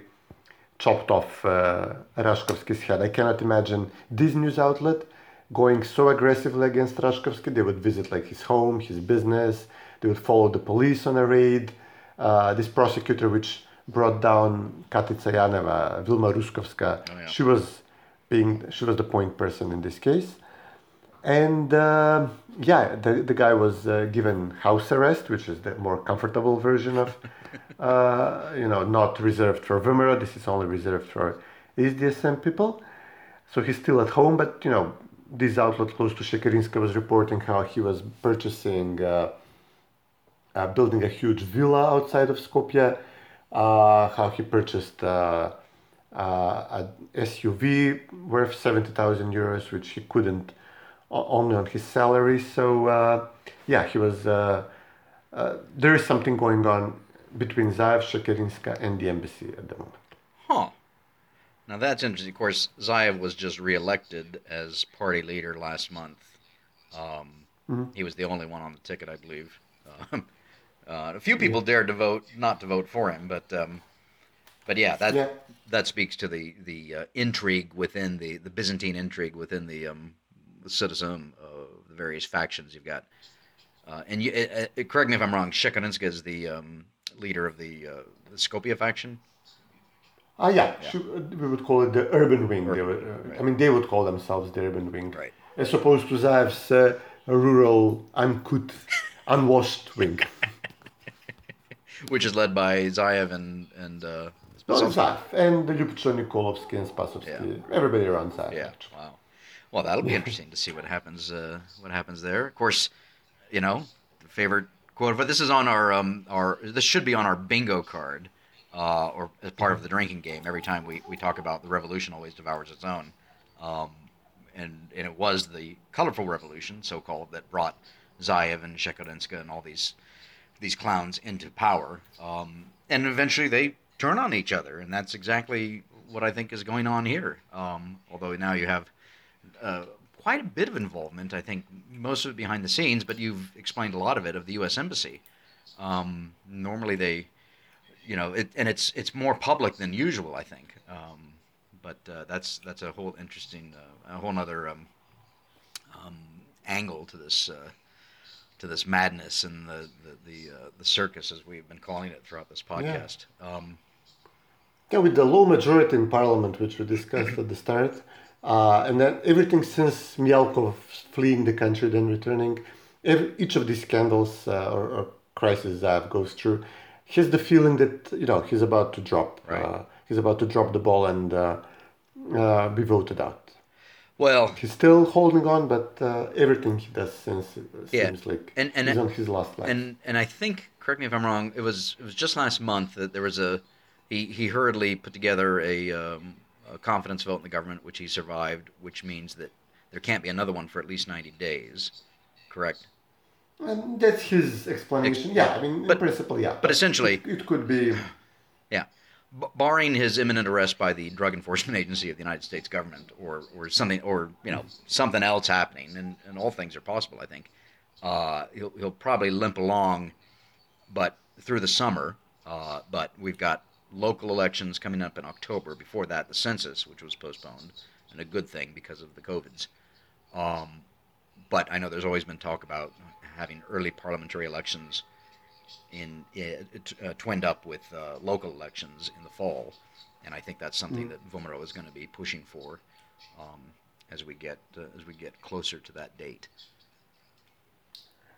chopped off uh, Rashkovski's head. I cannot imagine this news outlet going so aggressively against Rashkovski. They would visit like his home, his business. They would follow the police on a raid. Uh, this prosecutor, which brought down Katica Janeva, Vilma Ruskoska, she was being she was the point person in this case. And uh, yeah, the, the guy was uh, given house arrest, which is the more comfortable version of, uh, you know, not reserved for VMRO. This is only reserved for SDSM people. So he's still at home, but you know, this outlet close to Shekerinska was reporting how he was purchasing, uh, uh, building a huge villa outside of Skopje, uh, how he purchased uh, uh, a SUV worth 70,000 euros, which he couldn't o- only on his salary. So uh, yeah, he was. Uh, uh, there is something going on between Zaev, Shekerinska, and the embassy at the moment. Huh. Now that's interesting. Of course, Zaev was just reelected as party leader last month. Um, He was the only one on the ticket, I believe. Um, uh, a few people dared to vote not to vote for him, but um, but yeah, that Yeah. that speaks to the the uh, intrigue within the the Byzantine intrigue within the um, the citizen of the various factions you've got. Uh, and you, uh, uh, correct me if I'm wrong. Shekerinska is the um, leader of the, uh, the Skopje faction. Ah, yeah, should- we would call it the urban wing. They would, uh, I mean, they would call themselves the urban wing, Right. As opposed to Zaev's uh, rural, uncouth, unwashed wing. which is led by Zaev and and uh, No, Zaev and the Lupcho Nikolovski and Spasovski, everybody around Zaev. yeah. Wow. Well, that'll be interesting to see what happens. Uh, what happens there? Of course, you know, favorite quote. But this is on our um our. This should be on our bingo card, uh, or as part of the drinking game. Every time we we talk about the revolution, always devours its own. Um, and and it was the colorful revolution, so called, that brought Zaev and Shekerinska and all these these clowns into power. Um, and eventually they turn on each other, and that's exactly what I think is going on here. Um, although now you have uh, quite a bit of involvement, I think most of it behind the scenes, but you've explained a lot of it of the U.S. Embassy. Um, normally they, you know, it, and it's it's more public than usual, I think. Um, but uh, that's that's a whole interesting, uh, a whole other um, um, angle to this uh, to this madness and the the the, uh, the circus, as we've been calling it throughout this podcast. Um, Yeah, with the low majority in parliament, which we discussed at the start, uh, and then everything since Mijalkov fleeing the country, then returning, every, each of these scandals uh, or, or crises Zaev goes through, he has the feeling that you know he's about to drop. Right. Uh, he's about to drop the ball and uh, uh, be voted out. well, He's still holding on, but uh, everything he does since uh, Yeah. seems like And- and he's on his last leg. and and I think correct me if I'm wrong. It was it was just last month that there was a he he hurriedly put together a, um, a confidence vote in the government, which he survived, which means that there can't be another one for at least 90 days. Correct. And that's his explanation. Ex- yeah, I mean, but- in principle, yeah. but essentially- it, it could be. Yeah. B- barring his imminent arrest by the Drug Enforcement Agency of the United States government, or, or something, or you know something else happening, and, and all things are possible. I think uh, he'll he'll probably limp along, but through the summer. Uh, but we've got local elections coming up in October. Before that, the census, which was postponed, and a good thing because of the covids. Um, but I know there's always been talk about having early parliamentary elections in it, uh, twinned up with uh, local elections in the fall, and I think that's something that VMRO is going to be pushing for um, as we get uh, as we get closer to that date.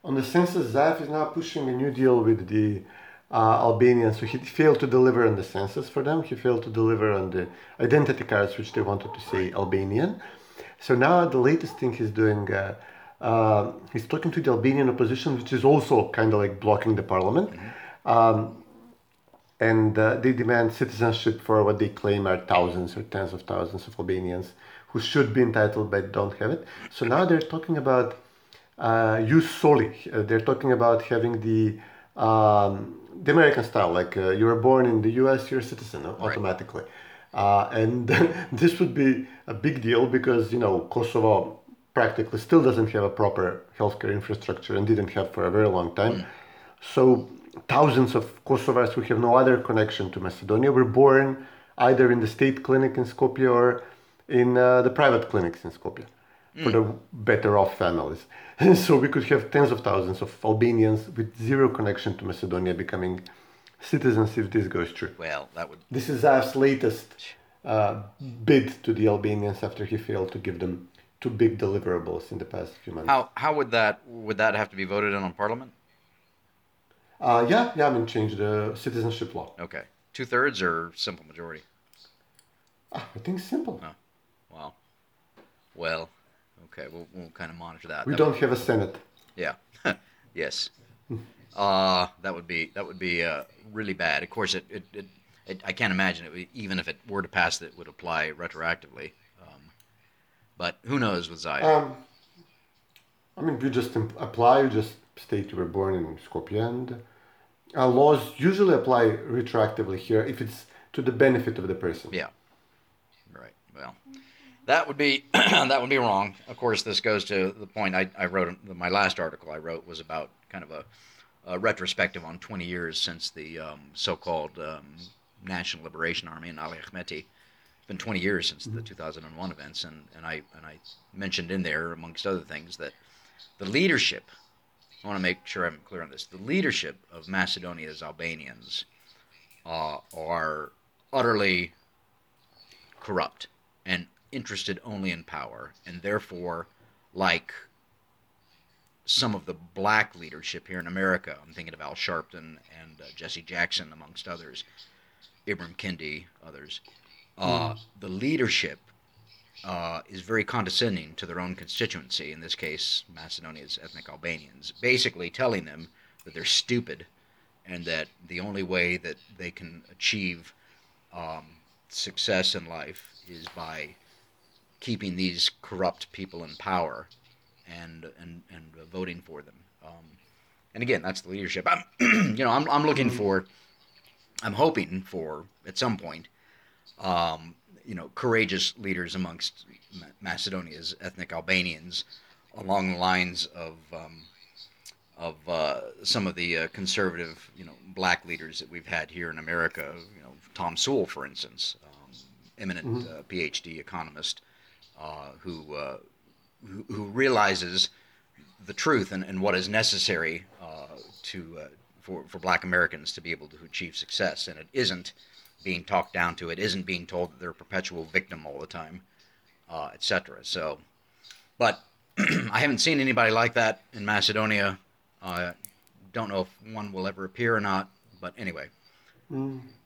On the census, Zaev is now pushing a new deal with the uh, Albanians. So he failed to deliver on the census for them. He failed to deliver on the identity cards, which they wanted to say Albanian. So now the latest thing he's doing, uh, uh, he's talking to the Albanian opposition, which is also kind of like blocking the parliament. Um, and uh, they demand citizenship for what they claim are thousands or tens of thousands of Albanians who should be entitled but don't have it. So now they're talking about uh, jus soli. Uh, they're talking about having the um, the American style, like uh, you were born in the U.S., you're a citizen automatically, uh, and this would be a big deal because you know Kosovo practically still doesn't have a proper healthcare infrastructure and didn't have for a very long time. So thousands of Kosovars who have no other connection to Macedonia were born either in the state clinic in Skopje or in uh, the private clinics in Skopje for the better off families. so we could have tens of thousands of Albanians with zero connection to Macedonia becoming citizens if this goes through. Well, that would This is Zaev's latest uh, bid to the Albanians after he failed to give them two big deliverables in the past few months. how how would that would that have to be voted in on Parliament? Uh, yeah, yeah, I mean, change the citizenship law. Okay, two thirds or simple majority. Ah, I think simple. Wow. Well, okay, we'll we'll kind of monitor that. We That don't have a Senate. Yeah. yes. Uh, that would be that would be uh, really bad. Of course, it, it, it, it I can't imagine it. would- Even if it were to pass, that it would apply retroactively. Um, but who knows with Zion? Um, I mean, you just imp- apply, you just state you were born in Skopje, and uh, laws usually apply retroactively here if it's to the benefit of the person. yeah. That would be that would be wrong. Of course, this goes to the point I, I wrote. My last article I wrote was about kind of a, a retrospective on 20 years since the um, so-called um, National Liberation Army and Ali Ahmeti. It's been 20 years since the 2001 events, and, and I and I mentioned in there, amongst other things, that the leadership. I want to make sure I'm clear on this. The leadership of Macedonia's Albanians uh, are utterly corrupt and interested only in power, and therefore, like some of the black leadership here in America, I'm thinking of Al Sharpton and uh, Jesse Jackson, amongst others, Ibram Kendi, others. Uh, The leadership uh, is very condescending to their own constituency, in this case, Macedonia's ethnic Albanians, basically telling them that they're stupid and that the only way that they can achieve um, success in life is by keeping these corrupt people in power and and and voting for them. Um, and again, that's the leadership. I'm, you know, I'm I'm looking for, I'm hoping for at some point, um, you know, courageous leaders amongst Macedonia's ethnic Albanians, along the lines of. Um, of uh, some of the uh, conservative, you know, black leaders that we've had here in America. You know, Tom Sowell, for instance, um, eminent uh, PhD economist, who, uh, who who realizes the truth and, and what is necessary uh, to uh, for for Black Americans to be able to achieve success, and it isn't being talked down to. It isn't being told that they're a perpetual victim all the time, uh, etc. So, but I haven't seen anybody like that in Macedonia. Uh, don't know if one will ever appear or not, but anyway,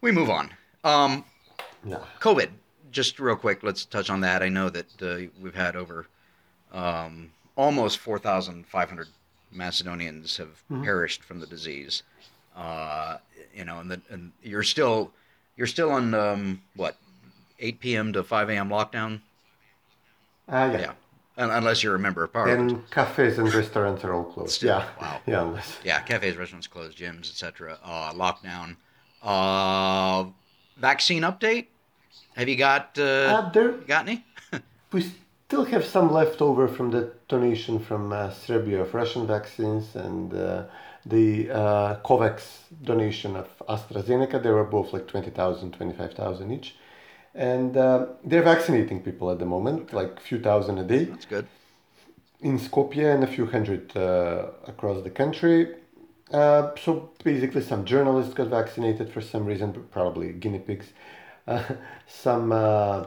we move on. Um, Yeah. COVID, just real quick, let's touch on that. I know that uh, we've had over um, almost 4,500 Macedonians have perished from the disease. Uh, you know, and, the, and you're still You're still on um, what, 8 p.m. to 5 a.m. lockdown? Uh, yeah. Yeah, Un- unless you're a member of parliament. And cafes and restaurants are all closed. Still, yeah. wow. Yeah, unless. Yeah, cafes, restaurants closed, gyms, etc. Uh, lockdown. Uh, vaccine update. Have you got uh, Uh, there, got any? we still have some left over from the donation from uh, Serbia of Russian vaccines and uh, the uh, COVAX donation of AstraZeneca. They were both like 20,000, 25,000 each. And uh, they're vaccinating people at the moment, like a few thousand a day That's good. in Skopje and a few hundred uh, across the country. Uh, so basically, some journalists got vaccinated for some reason, probably guinea pigs. Some, uh,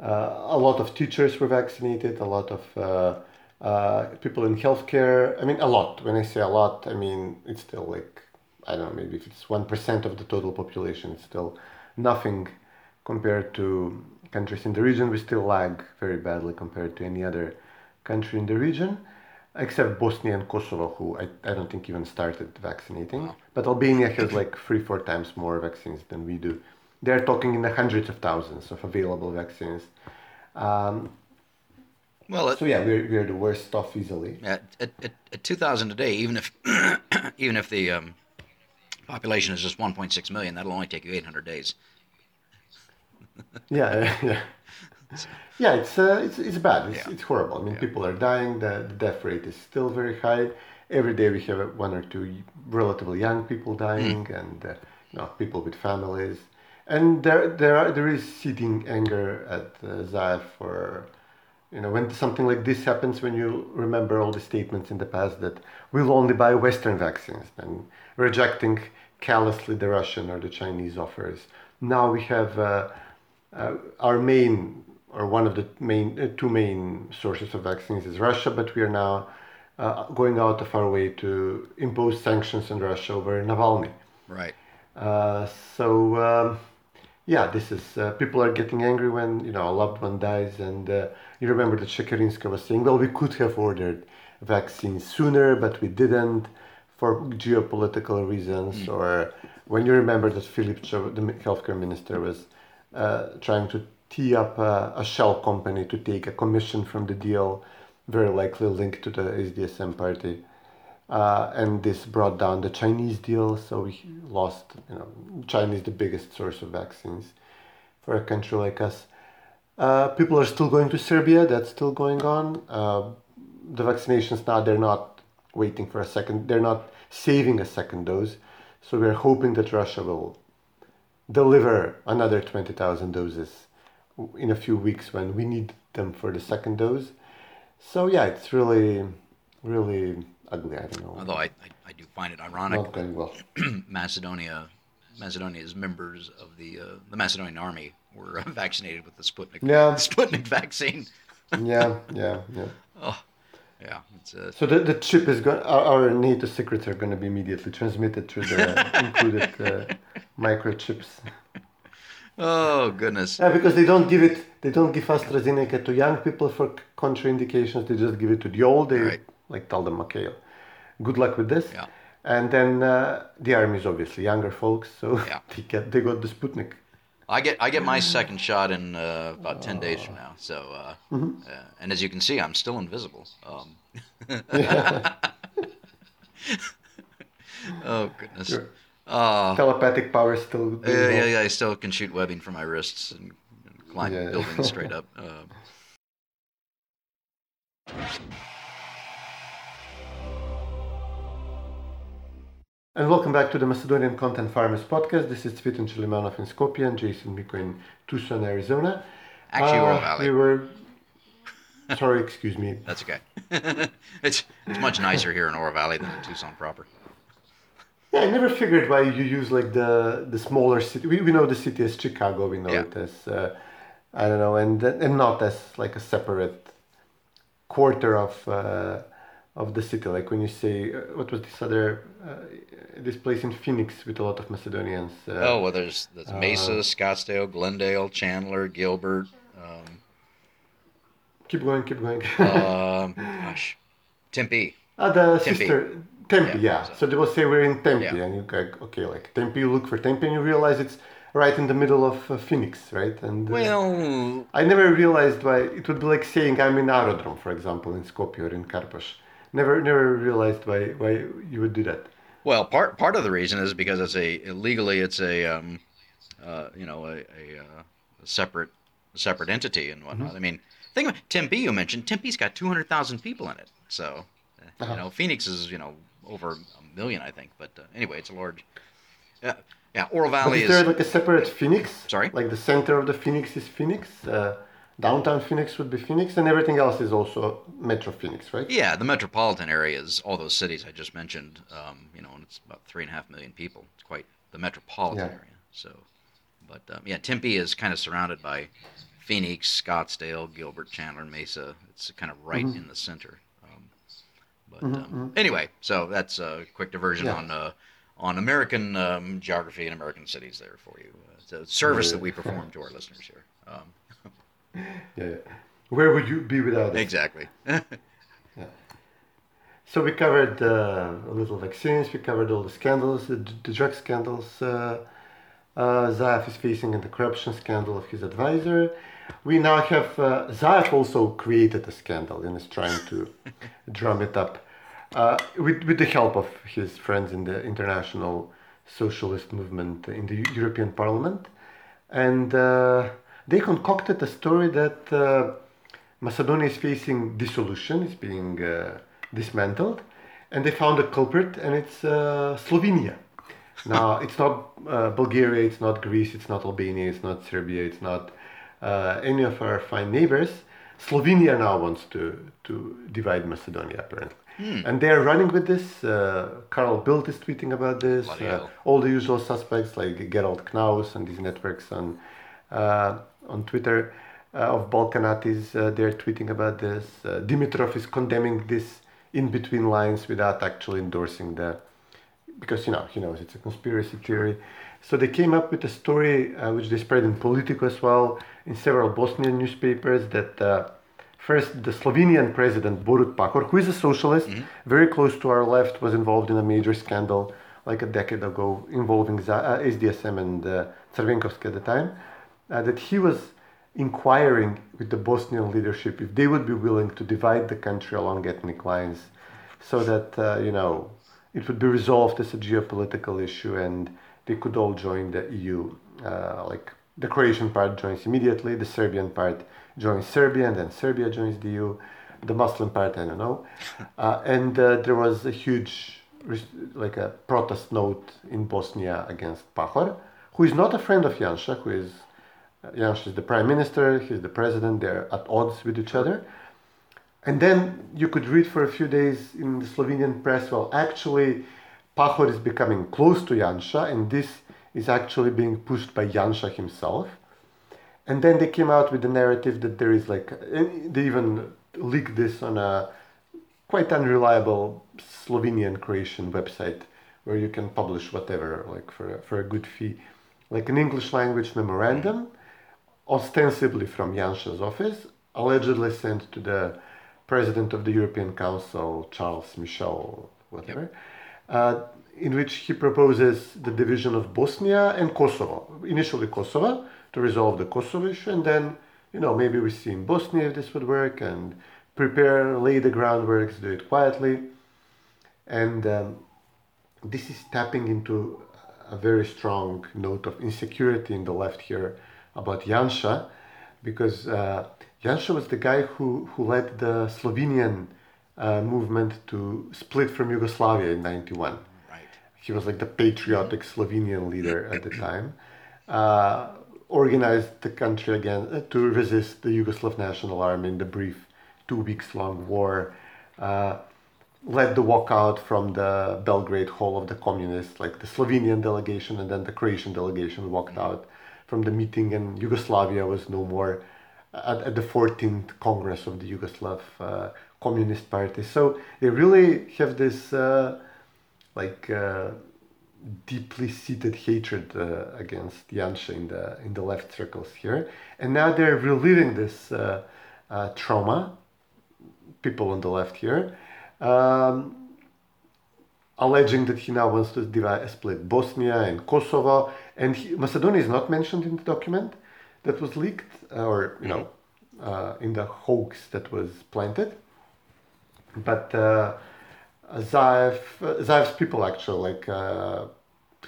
uh, a lot of teachers were vaccinated. A lot of uh, uh, people in healthcare. I mean, a lot. When I say a lot, I mean it's still like I don't know. Maybe if it's one percent of the total population, it's still nothing compared to countries in the region. We still lag very badly compared to any other country in the region, except Bosnia and Kosovo, who I, I don't think even started vaccinating. But Albania has like three, four times more vaccines than we do. They're talking in the hundreds of thousands of available vaccines. Um, Well, at, so yeah, we're, we're the worst off easily. at, at, at, at 2,000 a day, even if even if the um, population is just 1.6 million, that'll only take you 800 days. Yeah, yeah. Yeah, it's uh, it's it's bad. It's, Yeah. it's horrible. I mean, people are dying. The, the death rate is still very high. Every day we have one or two relatively young people dying, and uh, you know, people with families. And there there are, there is seething anger at uh, Zaev for you know when something like this happens. When you remember all the statements in the past that we'll only buy Western vaccines and rejecting callously the Russian or the Chinese offers. Now we have. Uh, uh, our main or one of the main uh, two main sources of vaccines is Russia, but we are now uh, going out of our way to impose sanctions on Russia over Navalny. Right. Uh, so um, yeah, this is uh, people are getting angry when you know a loved one dies, and uh, you remember that Shekerinska was saying, "Well, we could have ordered vaccines sooner, but we didn't for geopolitical reasons." Or when you remember that Philip, the healthcare minister, was uh, trying to tee up a, a shell company to take a commission from the deal, very likely linked to the SDSM party. Uh, and this brought down the Chinese deal, so we lost. You know, China is the biggest source of vaccines for a country like us. Uh, people are still going to Serbia. That's still going on. Uh, the vaccinations now they're not waiting for a second. They're not saving a second dose. So we're hoping that Russia will deliver another twenty thousand doses in a few weeks when we need them for the second dose. So yeah, it's really, really ugly. I don't know. Although I, I, I do find it ironic Not going well. Macedonia, Macedonia's members of the uh, the Macedonian army were uh, vaccinated with the Sputnik Yeah. Sputnik vaccine. yeah, yeah, yeah. Oh, yeah. It's, uh, So the, the chip is going. Our, our NATO secrets are going to be immediately transmitted through the included uh, microchips. oh goodness. Yeah, because they don't give it. They don't give AstraZeneca to young people for contraindications. They just give it to the old. They Right. like tell them, okay, good luck with this. Yeah. And then uh, the army is obviously younger folks, so Yeah. they get they got the Sputnik. I get I get my second shot in uh, about ten days from now. So, uh, Mm-hmm. uh, and as you can see, I'm still invisible. Um, oh goodness. Sure. Uh, Telepathic power still. yeah, yeah, yeah. I still can shoot webbing from my wrists and, and climb Yeah. buildings straight up. And welcome back to the Macedonian Content Farmers podcast. This is Cvetin Chilimanov in Skopje and Jason Miko in Tucson, Arizona. actually, Uh, Valley. We were. Sorry, excuse me. That's okay. it's it's much nicer here in Oro Valley than in Tucson proper. Yeah, I never figured why you use like the the smaller city. We, we know the city as Chicago. We know Yeah. it as uh, I don't know, and and not as like a separate quarter of uh, of the city. Like when you say uh, what was this other uh, this place in Phoenix with a lot of Macedonians. Uh, Oh well, there's there's Mesa, Scottsdale, Glendale, Chandler, Gilbert. Um, Keep going, keep going. um, gosh, Tempe. Ah, the Tempe. sister Tempe, Yeah, yeah. so- So they will say we're in Tempe, Yeah. and you go, okay, like Tempe. You look for Tempe, and you realize it's right in the middle of uh, Phoenix, right? And uh, Well, I never realized why it would be like saying I'm in Aerodrome, for example, in Skopje or in Karpoš. Never, never realized why why you would do that. well, part part of the reason is because it's a legally it's a um, uh, you know a, a, uh, a separate a separate entity and whatnot. Mm-hmm. I mean, think about Tempe. You mentioned Tempe's got two hundred thousand people in it, so uh, Uh-huh. you know Phoenix is you know over a million, I think. But uh, anyway, it's a large. Yeah, yeah. Oro But Valley is there is like a separate Phoenix? Sorry? Like the center of the Phoenix is Phoenix. Uh, downtown Phoenix would be Phoenix, and everything else is also Metro Phoenix, right? Yeah, the metropolitan area is all those cities I just mentioned. Um, you know, and it's about three and a half million people. It's quite the metropolitan Yeah. area. So, but um, yeah, Tempe is kind of surrounded by Phoenix, Scottsdale, Gilbert, Chandler, Mesa. It's kind of right Mm-hmm. in the center. Um, but um, anyway, so that's a quick diversion Yeah. on uh, on American um, geography and American cities there for you. Uh, it's a service that we perform to our listeners here. Yeah, yeah. Where would you be without it? exactly. So we covered uh, a little vaccines. We covered all the scandals, the, the drug scandals. Uh, uh, Zaev is facing and the corruption scandal of his advisor. We now have uh, Zaev also created a scandal and is trying to drum it up uh, with, with the help of his friends in the international socialist movement in the European Parliament. And uh, they concocted a story that uh, Macedonia is facing dissolution, it's being uh, dismantled, and they found a culprit, and it's uh, Slovenia. Now, it's not uh, Bulgaria, it's not Greece, it's not Albania, it's not Serbia, it's not uh, any of our fine neighbors. Slovenia now wants to, to divide Macedonia, apparently. And they are running with this. Uh, Carl Bildt is tweeting about this. Uh, all the usual suspects like Gerald Knaus and these networks on on Twitter uh, of Balkanatis, uh, they're tweeting about this. Uh, Dimitrov is condemning this in between lines without actually endorsing the, because you know he knows it's a conspiracy theory. So they came up with a story uh, which they spread in Politico as well in several Bosnian newspapers that. Uh, First, the Slovenian president Borut Pahor, who is a socialist, very close to our left, was involved in a major scandal like a decade ago involving Z- uh, SDSM and uh, at the time, uh, that he was inquiring with the Bosnian leadership if they would be willing to divide the country along ethnic lines so that, uh, you know, it would be resolved as a geopolitical issue and they could all join the EU. Uh, like the Croatian part joins immediately, the Serbian part joins Serbia, and then Serbia joins the EU. The Muslim part, I don't know. Uh, and uh, there was a huge, like a protest note in Bosnia against Pahor, who is not a friend of Janša, who is, uh, Janša is the prime minister, he's the president, they're at odds with each other. And then you could read for a few days in the Slovenian press, well, actually, Pahor is becoming close to Janša, and this is actually being pushed by Janša himself. And then they came out with the narrative that there is like, they even leaked this on a quite unreliable Slovenian Croatian website where you can publish whatever, like for, for a good fee, like an English language memorandum, ostensibly from Janša's office, allegedly sent to the president of the European Council, Charles Michel, whatever, uh, in which he proposes the division of Bosnia and Kosovo. Initially Kosovo to resolve the Kosovo issue, and then, you know, maybe we see in Bosnia if this would work, and prepare, lay the groundworks, do it quietly. And um, this is tapping into a very strong note of insecurity in the left here about Janša, because uh, Janša was the guy who, who led the Slovenian uh, movement to split from Yugoslavia in 91. Right. He was like the patriotic Slovenian leader at the time. Uh, organized the country again uh, to resist the Yugoslav National Army in the brief two weeks long war. Uh, led the walkout from the Belgrade Hall of the Communists, like the Slovenian delegation and then the Croatian delegation walked out from the meeting, and Yugoslavia was no more at, at the 14th Congress of the Yugoslav uh, Communist Party. So they really have this uh, like uh, deeply seated hatred uh, against Janša in the in the left circles here, and now they're reliving this uh, uh, trauma. People on the left here. Um, alleging that he now wants to divide, split Bosnia and Kosovo. And he, Macedonia is not mentioned in the document that was leaked, uh, or you know, uh, in the hoax that was planted. But uh, Zaev, uh, Zaev's people actually, like uh,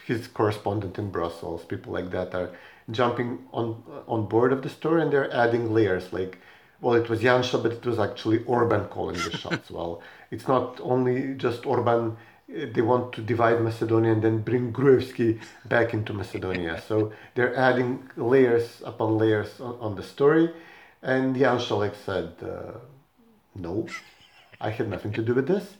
his correspondent in Brussels, people like that are jumping on on board of the story and they're adding layers like well it was Janša but it was actually Orban calling the shots well it's not only just Orban they want to divide Macedonia and then bring Gruevski back into Macedonia. So they're adding layers upon layers on, on the story. And Janša like said uh, no I had nothing to do with this.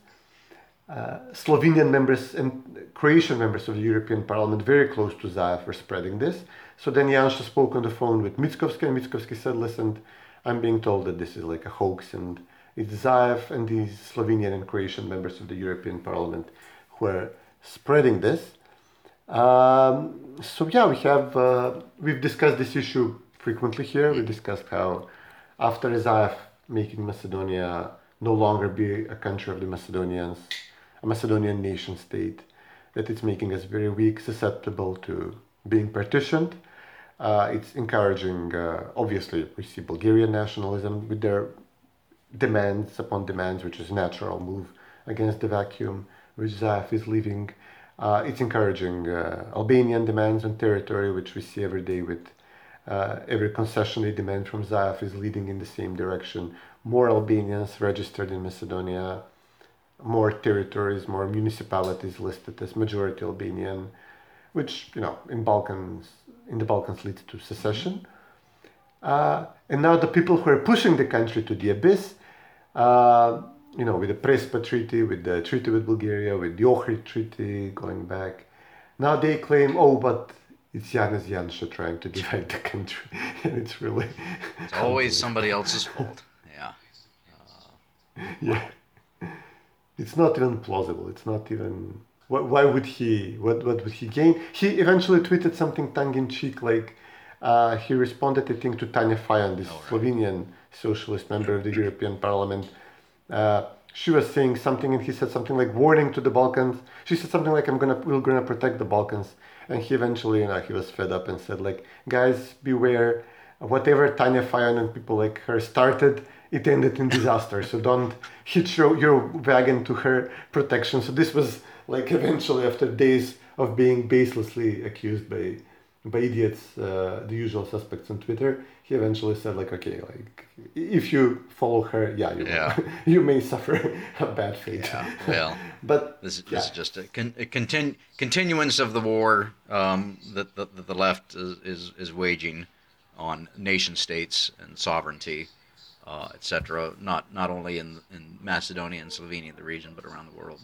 Uh, Slovenian members and Croatian members of the European Parliament, very close to Zaev, were spreading this. So then Janša spoke on the phone with Mickoski, and Mickoski said, "Listen, I'm being told that this is like a hoax, and it's Zaev and these Slovenian and Croatian members of the European Parliament who are spreading this." Um, so yeah, we have uh, we've discussed this issue frequently here. We discussed how after Zaev making Macedonia no longer be a country of the Macedonians a Macedonian nation state, that it's making us very weak, susceptible to being partitioned. Uh, it's encouraging, uh, obviously, we see Bulgarian nationalism with their demands upon demands, which is natural move against the vacuum which Zaev is leaving. Uh, it's encouraging uh, Albanian demands on territory, which we see every day with uh, every concession they demand from Zaev is leading in the same direction. More Albanians registered in Macedonia, more territories, more municipalities listed as majority Albanian, which you know in Balkans in the Balkans leads to secession. Uh, and now the people who are pushing the country to the abyss, uh, you know, with the Prespa Treaty, with the treaty with Bulgaria, with the Ohrid Treaty going back, now they claim, oh, but it's Janez Janša trying to divide the country, and it's really it's always somebody else's fault. Yeah. Uh, yeah it's not even plausible. It's not even. why would he? What what would he gain? He eventually tweeted something tongue in cheek, like uh, he responded, I think, to Tanja Fajon, this. Slovenian socialist member of the European Parliament. Uh, she was saying something, and he said something like warning to the Balkans. She said something like, "I'm gonna, we're gonna protect the Balkans." And he eventually, you know, he was fed up and said, like, "Guys, beware. Whatever Tanja Fajon and people like her started." it ended in disaster. So don't hitch your, your wagon to her protection. So this was like eventually after days of being baselessly accused by by idiots, uh, the usual suspects on Twitter, he eventually said like, okay, like if you follow her, yeah, you yeah. you may suffer a bad fate. Yeah, well, but this, this yeah. is just a, con- a continu- continuance of the war um, that, the, that the left is, is, is waging on nation states and sovereignty uh, etc. Not not only in in Macedonia and Slovenia, the region, but around the world.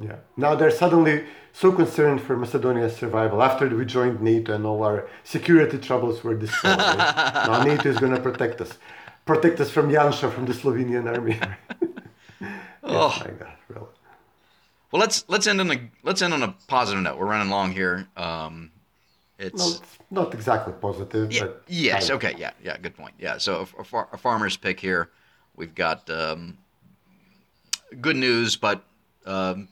Yeah. Now they're suddenly so concerned for Macedonia's survival after we joined NATO and all our security troubles were dispelled. now NATO is going to protect us, protect us from Janša, from the Slovenian army. oh my God, really. Well, let's let's end on a let's end on a positive note. We're running long here. Um, it's, well, not exactly positive. Yeah, but yes. Okay. Yeah. Yeah. Good point. Yeah. So a, a, far, a farmer's pick here. We've got um, good news, but um,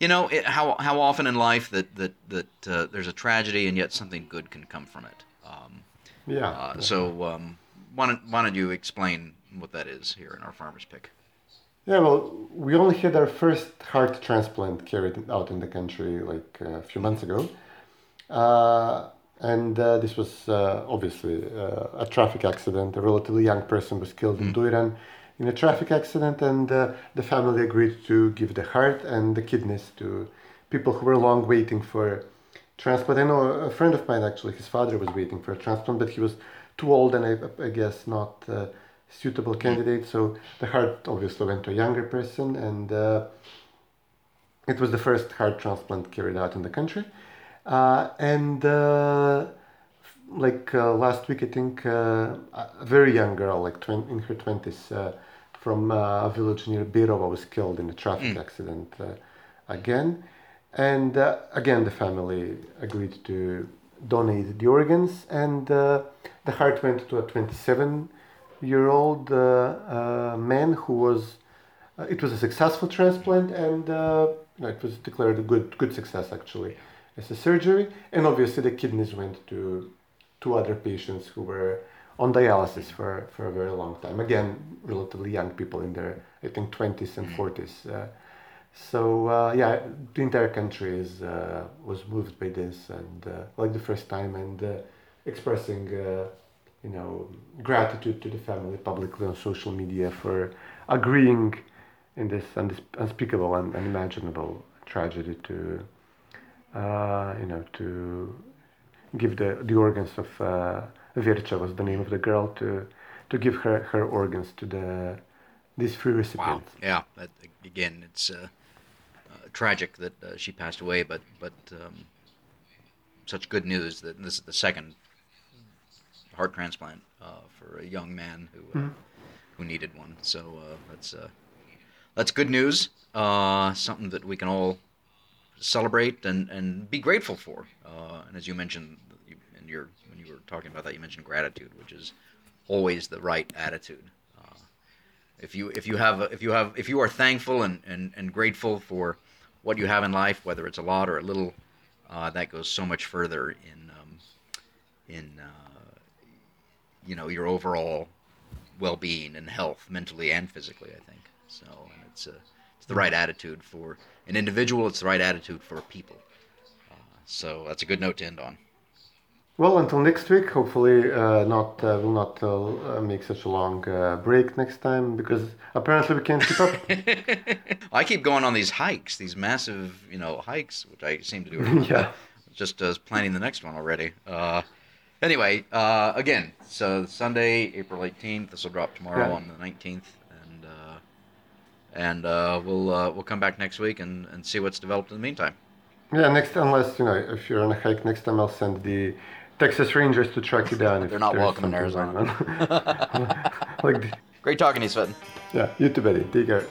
you know it, how how often in life that that that uh, there's a tragedy and yet something good can come from it. Um, yeah. Uh, so um, why don't why don't you explain what that is here in our farmer's pick? Yeah, well, we only had our first heart transplant carried out in the country like uh, a few months ago. Uh, and uh, this was uh, obviously a traffic accident. A relatively young person was killed mm. in Dojran in a traffic accident, and the family agreed to give the heart and the kidneys to people who were long waiting for transplant. I know a friend of mine actually, his father was waiting for a transplant, but he was too old and I, I guess not uh, suitable candidate. So the heart obviously went to a younger person, and uh, it was the first heart transplant carried out in the country. Uh, and uh, like uh, last week, I think a very young girl, like tw- in her twenties, from a village near Birova, was killed in a traffic mm. accident again. And again, the family agreed to donate the organs, and the heart went to a 27 year old uh, uh, man who was uh, it was a successful transplant, and uh, it was declared a good good success actually as a surgery. And obviously, the kidneys went to two other patients who were on dialysis for, for a very long time. Again, relatively young people in their I think 20s and 40s. Uh, so uh, yeah, the entire country is uh, was moved by this, and uh, like the first time, and uh, expressing uh, you know gratitude to the family publicly on social media for agreeing in this unspeakable and unimaginable tragedy to uh, you know to give the the organs of uh, Vircha was the name of the girl to to give her her organs to the these three Wow. Yeah. That, again, it's uh, uh, tragic that uh, she passed away, but but um, such good news that this is the second heart transplant uh, for a young man who uh, who needed one. So uh, that's uh, that's good news. Uh, something that we can all celebrate and, and be grateful for. Uh, and as you mentioned, when you were talking about that, you mentioned gratitude, which is always the right attitude. Uh, if you if you have if you have if you are thankful and, and, and grateful for what you have in life, whether it's a lot or a little, uh, that goes so much further in um, in uh, you know your overall well-being and health, mentally and physically. I think so, and it's uh, it's the right attitude for an individual. It's the right attitude for people. Uh, so that's a good note to end on. Well, until next week. Hopefully, uh, not uh, will not uh, make such a long uh, break next time because apparently we can't keep up. I keep going on these hikes, these massive, you know, hikes, which I seem to do. every. Yeah. Just uh, planning the next one already. Uh, anyway, uh, again, so Sunday, April 18th. This will drop tomorrow Yeah. on the 19th, and uh, and uh, we'll uh, we'll come back next week and, and see what's developed in the meantime. yeah, next unless you know if you're on a hike next time, I'll send the Texas Rangers to track you down. if They're not welcome in Arizona. like, Great talking to you, Sven. yeah, you too, buddy. Take care.